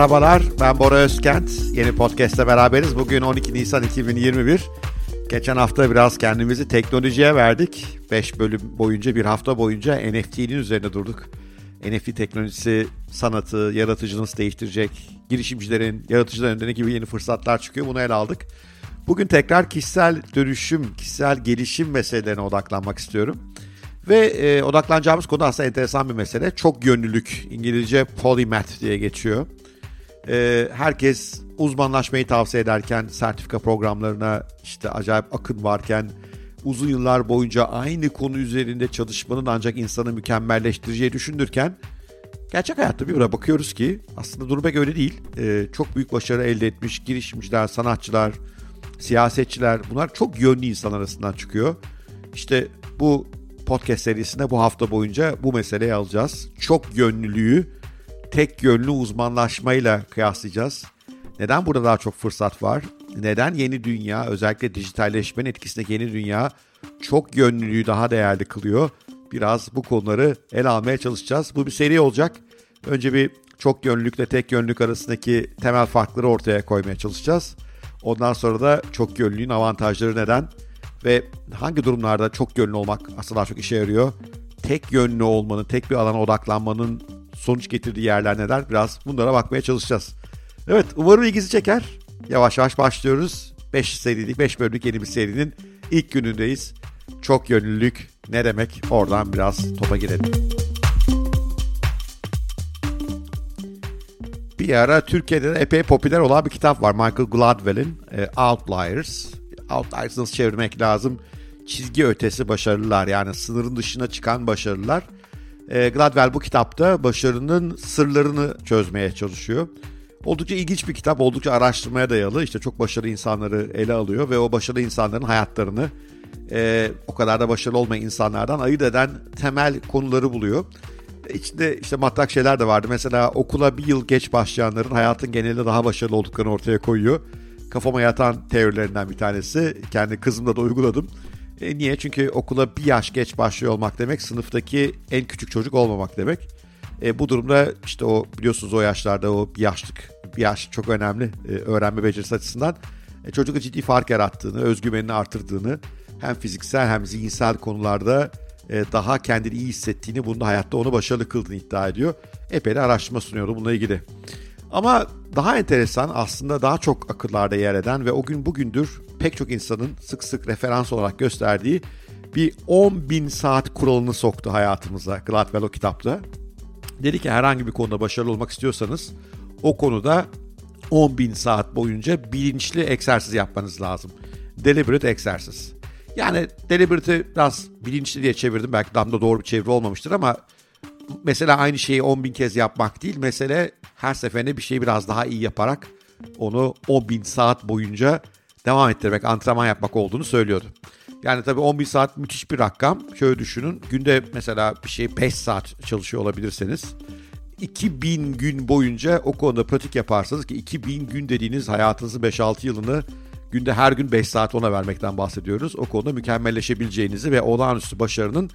Merhabalar, ben Bora Özkent. Yeni podcast'te beraberiz. Bugün 12 Nisan 2021. Geçen hafta biraz kendimizi teknolojiye verdik. 5 bölüm boyunca, bir hafta boyunca NFT'nin üzerine durduk. NFT teknolojisi sanatı, yaratıcılığı değiştirecek, girişimcilerin, yaratıcıların önüne gibi yeni fırsatlar çıkıyor. Bunu ele aldık. Bugün tekrar kişisel dönüşüm, kişisel gelişim meselelerine odaklanmak istiyorum. Ve e, odaklanacağımız konu aslında enteresan bir mesele. Çok yönlülük, İngilizce polymath diye geçiyor. E, herkes uzmanlaşmayı tavsiye ederken, sertifika programlarına işte acayip akın varken, uzun yıllar boyunca aynı konu üzerinde çalışmanın ancak insanı mükemmelleştireceği düşünürken, gerçek hayatta bir ara bakıyoruz ki aslında durum pek öyle değil. E, çok büyük başarı elde etmiş girişimciler, sanatçılar, siyasetçiler bunlar çok yönlü insan arasından çıkıyor. İşte bu podcast serisinde bu hafta boyunca bu meseleyi alacağız. Çok yönlülüğü tek yönlü uzmanlaşmayla kıyaslayacağız. Neden burada daha çok fırsat var? Neden yeni dünya özellikle dijitalleşmenin etkisindeki yeni dünya çok yönlülüğü daha değerli kılıyor? Biraz bu konuları ele almaya çalışacağız. Bu bir seri olacak. Önce bir çok yönlülükle tek yönlülük arasındaki temel farkları ortaya koymaya çalışacağız. Ondan sonra da çok yönlülüğün avantajları neden ve hangi durumlarda çok yönlü olmak aslında daha çok işe yarıyor. Tek yönlü olmanın, tek bir alana odaklanmanın sonuç getirdiği yerler neler biraz bunlara bakmaya çalışacağız. Evet umarım ilginizi çeker. Yavaş yavaş başlıyoruz. 5 serilik, 5 bölümlük yeni bir serinin ilk günündeyiz. Çok yönlülük ne demek oradan biraz topa girelim. Bir ara Türkiye'de de epey popüler olan bir kitap var. Michael Gladwell'in e, Outliers. Outliers nasıl çevirmek lazım? Çizgi ötesi başarılar yani sınırın dışına çıkan başarılar. E, Gladwell bu kitapta başarının sırlarını çözmeye çalışıyor. Oldukça ilginç bir kitap, oldukça araştırmaya dayalı. İşte çok başarılı insanları ele alıyor ve o başarılı insanların hayatlarını e, o kadar da başarılı olmayan insanlardan ayırt eden temel konuları buluyor. İçinde işte matrak şeyler de vardı. Mesela okula bir yıl geç başlayanların hayatın genelinde daha başarılı olduklarını ortaya koyuyor. Kafama yatan teorilerinden bir tanesi. Kendi kızımla da uyguladım. E niye? Çünkü okula bir yaş geç başlıyor olmak demek sınıftaki en küçük çocuk olmamak demek. E, bu durumda işte o biliyorsunuz o yaşlarda o bir yaşlık bir yaş çok önemli e, öğrenme becerisi açısından. E, çocukta ciddi fark yarattığını, özgüvenini artırdığını hem fiziksel hem zihinsel konularda e, daha kendini iyi hissettiğini, bunda hayatta onu başarılı kıldığını iddia ediyor. Epey de araştırma sunuyordu bununla ilgili. Ama daha enteresan aslında daha çok akıllarda yer eden ve o gün bugündür pek çok insanın sık sık referans olarak gösterdiği bir 10 bin saat kuralını soktu hayatımıza Gladwell o kitapta. Dedi ki herhangi bir konuda başarılı olmak istiyorsanız o konuda 10 bin saat boyunca bilinçli egzersiz yapmanız lazım. Deliberate egzersiz. Yani deliberate biraz bilinçli diye çevirdim. Belki tam da doğru bir çeviri olmamıştır ama mesela aynı şeyi 10 bin kez yapmak değil. Mesele her seferinde bir şeyi biraz daha iyi yaparak onu 10 bin saat boyunca devam ettirmek, antrenman yapmak olduğunu söylüyordu. Yani tabii 10 bin saat müthiş bir rakam. Şöyle düşünün. Günde mesela bir şey 5 saat çalışıyor olabilirseniz 2000 gün boyunca o konuda pratik yaparsanız ki 2000 gün dediğiniz hayatınızın 5-6 yılını günde her gün 5 saat ona vermekten bahsediyoruz. O konuda mükemmelleşebileceğinizi ve olağanüstü başarının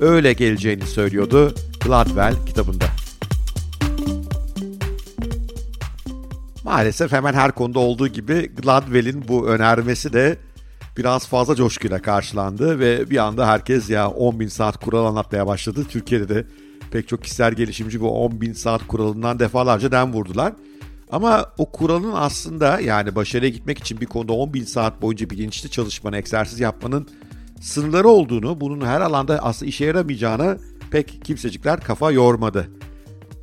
öyle geleceğini söylüyordu Gladwell kitabında. Maalesef hemen her konuda olduğu gibi Gladwell'in bu önermesi de biraz fazla coşkuyla karşılandı ve bir anda herkes ya 10 bin saat kural anlatmaya başladı. Türkiye'de de pek çok kişisel gelişimci bu 10 bin saat kuralından defalarca dem vurdular. Ama o kuralın aslında yani başarıya gitmek için bir konuda 10 bin saat boyunca bilinçli çalışmanın, egzersiz yapmanın sınırları olduğunu, bunun her alanda aslında işe yaramayacağını pek kimsecikler kafa yormadı.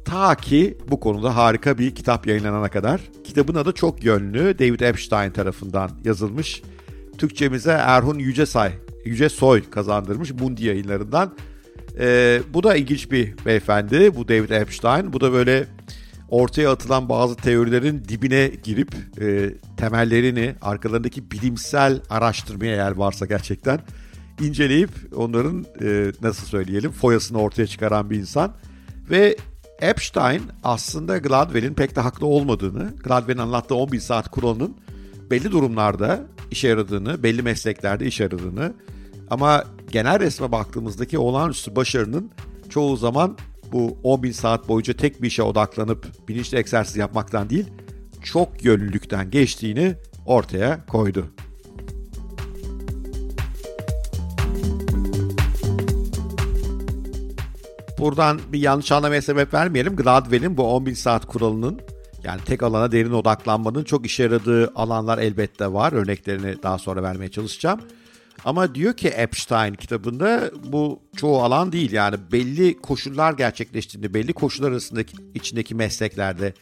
Ta ki bu konuda harika bir kitap yayınlanana kadar. Kitabın adı çok yönlü, David Epstein tarafından yazılmış. Türkçemize Erhun Yücesay, Yücesoy kazandırmış Mundi yayınlarından. Ee, bu da ilginç bir beyefendi, bu David Epstein. Bu da böyle ortaya atılan bazı teorilerin dibine girip e, temellerini, arkalarındaki bilimsel araştırmaya yer varsa gerçekten inceleyip onların e, nasıl söyleyelim foyasını ortaya çıkaran bir insan. Ve Epstein aslında Gladwell'in pek de haklı olmadığını, Gladwell'in anlattığı 10 bin saat kuralının belli durumlarda işe yaradığını, belli mesleklerde işe yaradığını ama genel resme baktığımızdaki olağanüstü başarının çoğu zaman bu 10 bin saat boyunca tek bir işe odaklanıp bilinçli egzersiz yapmaktan değil, çok yönlülükten geçtiğini ortaya koydu. Buradan bir yanlış anlamaya sebep vermeyelim. Gladwell'in bu 10 bin saat kuralının yani tek alana derin odaklanmanın çok işe yaradığı alanlar elbette var. Örneklerini daha sonra vermeye çalışacağım. Ama diyor ki Epstein kitabında bu çoğu alan değil. Yani belli koşullar gerçekleştiğinde, belli koşullar arasındaki içindeki mesleklerde,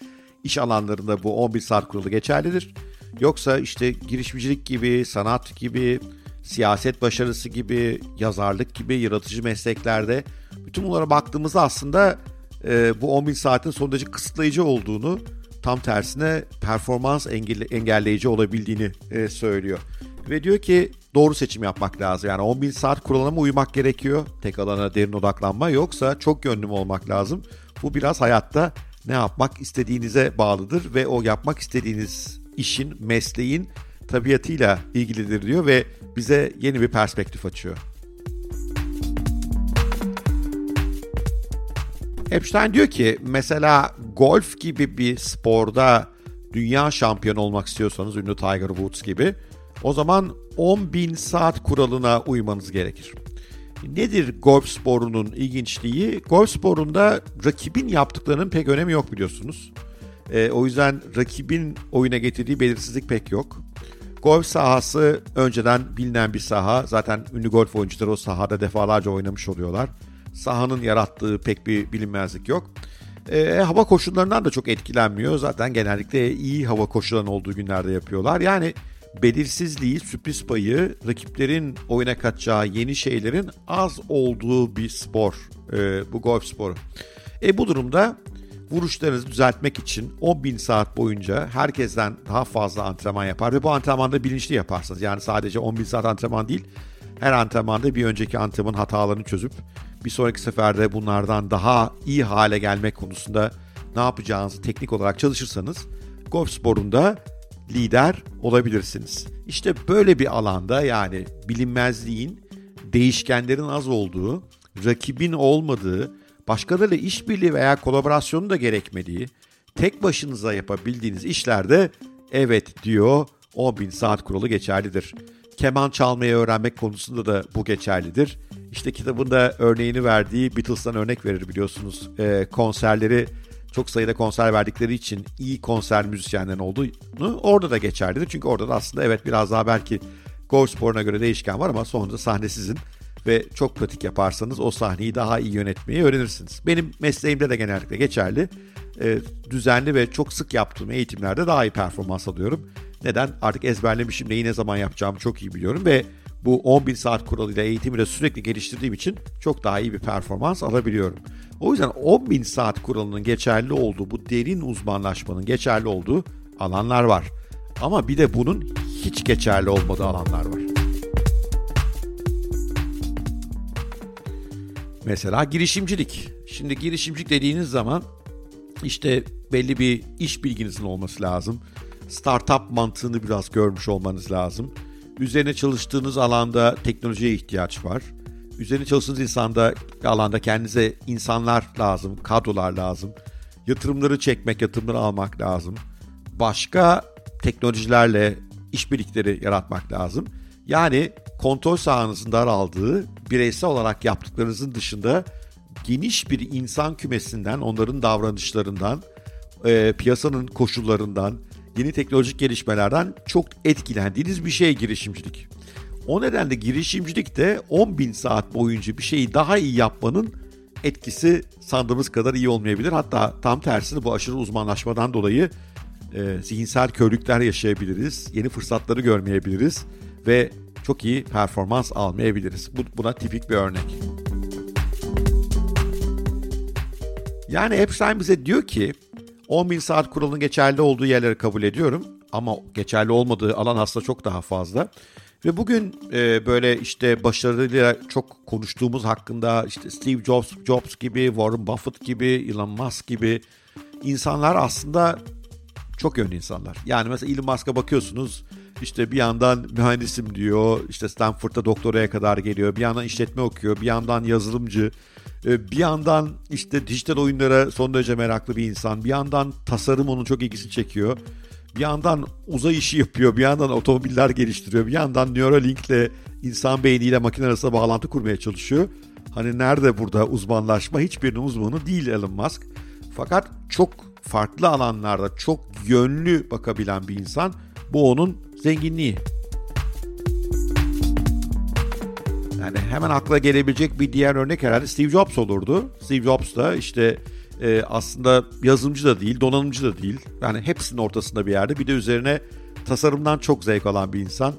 iş alanlarında bu 11 saat kuralı geçerlidir. Yoksa işte girişimcilik gibi, sanat gibi, siyaset başarısı gibi, yazarlık gibi yaratıcı mesleklerde bütün bunlara baktığımızda aslında e, bu 10 bin saatin son derece kısıtlayıcı olduğunu tam tersine performans engelleyici olabildiğini e, söylüyor. Ve diyor ki doğru seçim yapmak lazım. Yani 10 bin saat kuralına mı uymak gerekiyor? Tek alana derin odaklanma yoksa çok yönlü olmak lazım? Bu biraz hayatta ne yapmak istediğinize bağlıdır ve o yapmak istediğiniz işin, mesleğin tabiatıyla ilgilidir diyor ve bize yeni bir perspektif açıyor. Epstein diyor ki mesela golf gibi bir sporda dünya şampiyonu olmak istiyorsanız ünlü Tiger Woods gibi o zaman 10 bin saat kuralına uymanız gerekir. Nedir golf sporunun ilginçliği? Golf sporunda rakibin yaptıklarının pek önemi yok biliyorsunuz. E, o yüzden rakibin oyuna getirdiği belirsizlik pek yok. Golf sahası önceden bilinen bir saha. Zaten ünlü golf oyuncuları o sahada defalarca oynamış oluyorlar. Sahanın yarattığı pek bir bilinmezlik yok. E, hava koşullarından da çok etkilenmiyor. Zaten genellikle iyi hava koşullarının olduğu günlerde yapıyorlar. Yani belirsizliği, sürpriz payı, rakiplerin oyuna katacağı yeni şeylerin az olduğu bir spor. E, bu golf sporu. E bu durumda vuruşlarınızı düzeltmek için 10 bin saat boyunca herkesten daha fazla antrenman yapar ve bu antrenmanda bilinçli yaparsınız. Yani sadece 10 bin saat antrenman değil, her antrenmanda bir önceki antrenmanın hatalarını çözüp bir sonraki seferde bunlardan daha iyi hale gelmek konusunda ne yapacağınızı teknik olarak çalışırsanız golf sporunda lider olabilirsiniz. İşte böyle bir alanda yani bilinmezliğin, değişkenlerin az olduğu, rakibin olmadığı, başkalarıyla işbirliği veya kolaborasyonu da gerekmediği, tek başınıza yapabildiğiniz işlerde evet diyor 10 bin saat kuralı geçerlidir. Keman çalmayı öğrenmek konusunda da bu geçerlidir. İşte kitabında örneğini verdiği Beatles'tan örnek verir biliyorsunuz. E, konserleri çok sayıda konser verdikleri için iyi konser müzisyenlerin olduğunu orada da geçerlidir. Çünkü orada da aslında evet biraz daha belki golf sporuna göre değişken var ama sonunda sahne sizin ve çok pratik yaparsanız o sahneyi daha iyi yönetmeyi öğrenirsiniz. Benim mesleğimde de genellikle geçerli. E, düzenli ve çok sık yaptığım eğitimlerde daha iyi performans alıyorum. Neden? Artık ezberlemişim neyi ne zaman yapacağımı çok iyi biliyorum ve bu 10.000 saat kuralıyla eğitimi de sürekli geliştirdiğim için çok daha iyi bir performans alabiliyorum. O yüzden 10.000 saat kuralının geçerli olduğu, bu derin uzmanlaşmanın geçerli olduğu alanlar var. Ama bir de bunun hiç geçerli olmadığı alanlar var. Mesela girişimcilik. Şimdi girişimcilik dediğiniz zaman işte belli bir iş bilginizin olması lazım. Startup mantığını biraz görmüş olmanız lazım. Üzerine çalıştığınız alanda teknolojiye ihtiyaç var. Üzerine çalıştığınız insanda alanda kendinize insanlar lazım, kadrolar lazım. Yatırımları çekmek, yatırımları almak lazım. Başka teknolojilerle işbirlikleri yaratmak lazım. Yani kontrol sahanızın daraldığı, bireysel olarak yaptıklarınızın dışında geniş bir insan kümesinden, onların davranışlarından, e, piyasanın koşullarından, yeni teknolojik gelişmelerden çok etkilendiğiniz bir şey girişimcilik. O nedenle girişimcilik de 10 bin saat boyunca bir şeyi daha iyi yapmanın etkisi sandığımız kadar iyi olmayabilir. Hatta tam tersini bu aşırı uzmanlaşmadan dolayı e, zihinsel körlükler yaşayabiliriz, yeni fırsatları görmeyebiliriz ve çok iyi performans almayabiliriz. Bu, buna tipik bir örnek. Yani Epstein bize diyor ki 10 bin saat kuralının geçerli olduğu yerleri kabul ediyorum ama geçerli olmadığı alan aslında çok daha fazla. Ve bugün e, böyle işte başarıyla çok konuştuğumuz hakkında işte Steve Jobs, Jobs gibi, Warren Buffett gibi, Elon Musk gibi insanlar aslında çok yönlü insanlar. Yani mesela Elon Musk'a bakıyorsunuz işte bir yandan mühendisim diyor, işte Stanford'da doktoraya kadar geliyor, bir yandan işletme okuyor, bir yandan yazılımcı, E, bir yandan işte dijital oyunlara son derece meraklı bir insan. Bir yandan tasarım onun çok ilgisini çekiyor. Bir yandan uzay işi yapıyor. Bir yandan otomobiller geliştiriyor. Bir yandan Neuralink'le insan beyniyle makine arasında bağlantı kurmaya çalışıyor. Hani nerede burada uzmanlaşma? Hiçbirinin uzmanı değil Elon Musk. Fakat çok farklı alanlarda çok yönlü bakabilen bir insan. Bu onun zenginliği. Yani hemen akla gelebilecek bir diğer örnek herhalde Steve Jobs olurdu. Steve Jobs da işte e, aslında yazılımcı da değil, donanımcı da değil. Yani hepsinin ortasında bir yerde. Bir de üzerine tasarımdan çok zevk alan bir insan.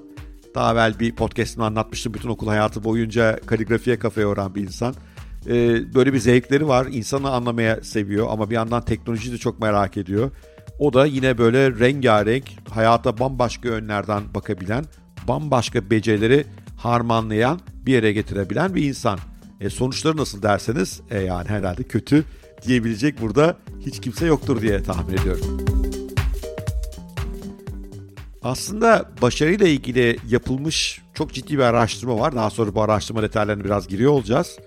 Daha evvel bir podcast'ımda anlatmıştım. Bütün okul hayatı boyunca kaligrafiye kafaya oran bir insan. E, böyle bir zevkleri var. İnsanı anlamaya seviyor ama bir yandan teknolojiyi de çok merak ediyor. O da yine böyle rengarenk, hayata bambaşka yönlerden bakabilen, bambaşka becerileri harmanlayan bir yere getirebilen bir insan. E, sonuçları nasıl derseniz e, yani herhalde kötü diyebilecek burada hiç kimse yoktur diye tahmin ediyorum. Aslında başarıyla ilgili yapılmış çok ciddi bir araştırma var. Daha sonra bu araştırma detaylarına biraz giriyor olacağız.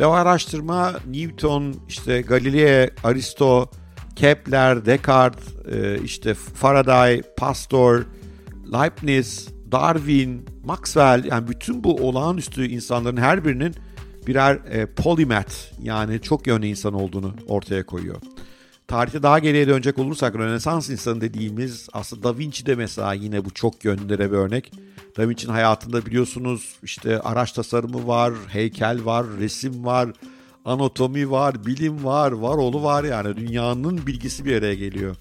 Ve o araştırma Newton, işte Galileo, Aristo, Kepler, Descartes, e, işte Faraday, Pasteur, Leibniz, Darwin, Maxwell yani bütün bu olağanüstü insanların her birinin birer e, polymath yani çok yönlü insan olduğunu ortaya koyuyor. Tarihte daha geriye dönecek olursak Rönesans insanı dediğimiz aslında Da Vinci de mesela yine bu çok yönlülere bir örnek. Da Vinci'nin hayatında biliyorsunuz işte araç tasarımı var, heykel var, resim var, anatomi var, bilim var, var var yani dünyanın bilgisi bir araya geliyor.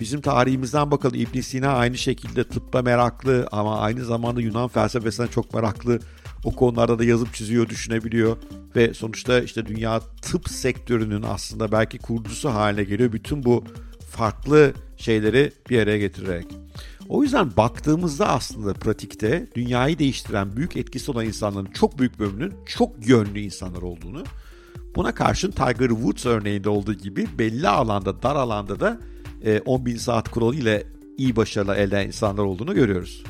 Bizim tarihimizden bakalım İbn Sina aynı şekilde tıbba meraklı ama aynı zamanda Yunan felsefesine çok meraklı. O konularda da yazıp çiziyor, düşünebiliyor ve sonuçta işte dünya tıp sektörünün aslında belki kurucusu haline geliyor. Bütün bu farklı şeyleri bir araya getirerek. O yüzden baktığımızda aslında pratikte dünyayı değiştiren büyük etkisi olan insanların çok büyük bölümünün çok yönlü insanlar olduğunu, buna karşın Tiger Woods örneğinde olduğu gibi belli alanda, dar alanda da 10 e, bin saat kuralı ile iyi başarılar elde eden insanlar olduğunu görüyoruz.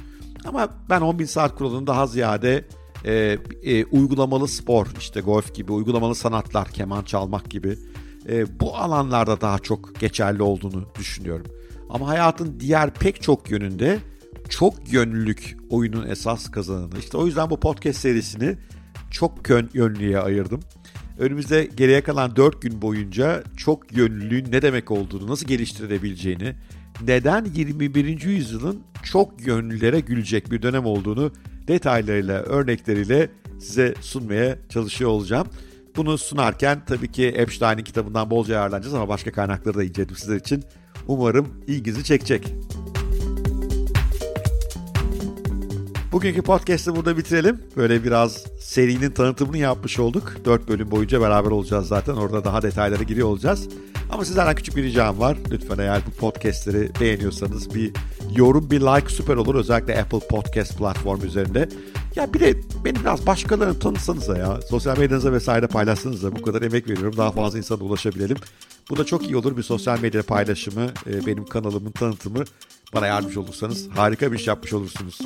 Ama ben 10 bin saat kuralını daha ziyade e, e, uygulamalı spor, işte golf gibi, uygulamalı sanatlar, keman çalmak gibi e, bu alanlarda daha çok geçerli olduğunu düşünüyorum. Ama hayatın diğer pek çok yönünde çok yönlülük oyunun esas kazananı. İşte o yüzden bu podcast serisini çok yönlüye ayırdım. Önümüzde geriye kalan 4 gün boyunca çok yönlülüğün ne demek olduğunu, nasıl geliştirebileceğini, neden 21. yüzyılın çok yönlülere gülecek bir dönem olduğunu detaylarıyla, örnekleriyle size sunmaya çalışıyor olacağım. Bunu sunarken tabii ki Epstein'in kitabından bolca yararlanacağız ama başka kaynakları da inceledim sizler için. Umarım ilginizi çekecek. Bugünkü podcast'ı burada bitirelim. Böyle biraz serinin tanıtımını yapmış olduk. 4 bölüm boyunca beraber olacağız zaten. Orada daha detaylara giriyor olacağız. Ama sizlerden küçük bir ricam var. Lütfen eğer bu podcastleri beğeniyorsanız bir yorum, bir like süper olur. Özellikle Apple Podcast platformu üzerinde. Ya bir de beni biraz başkalarını tanısanız ya. Sosyal medyanıza vesaire paylaşsanız da bu kadar emek veriyorum. Daha fazla insana ulaşabilelim. Bu da çok iyi olur. Bir sosyal medya paylaşımı, e, benim kanalımın tanıtımı bana yardımcı olursanız harika bir iş yapmış olursunuz.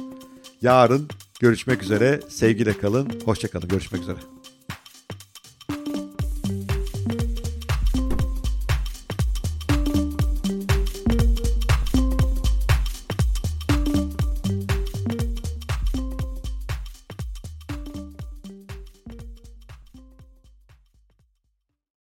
Yarın görüşmek üzere. Sevgiyle kalın. Hoşçakalın. Görüşmek üzere.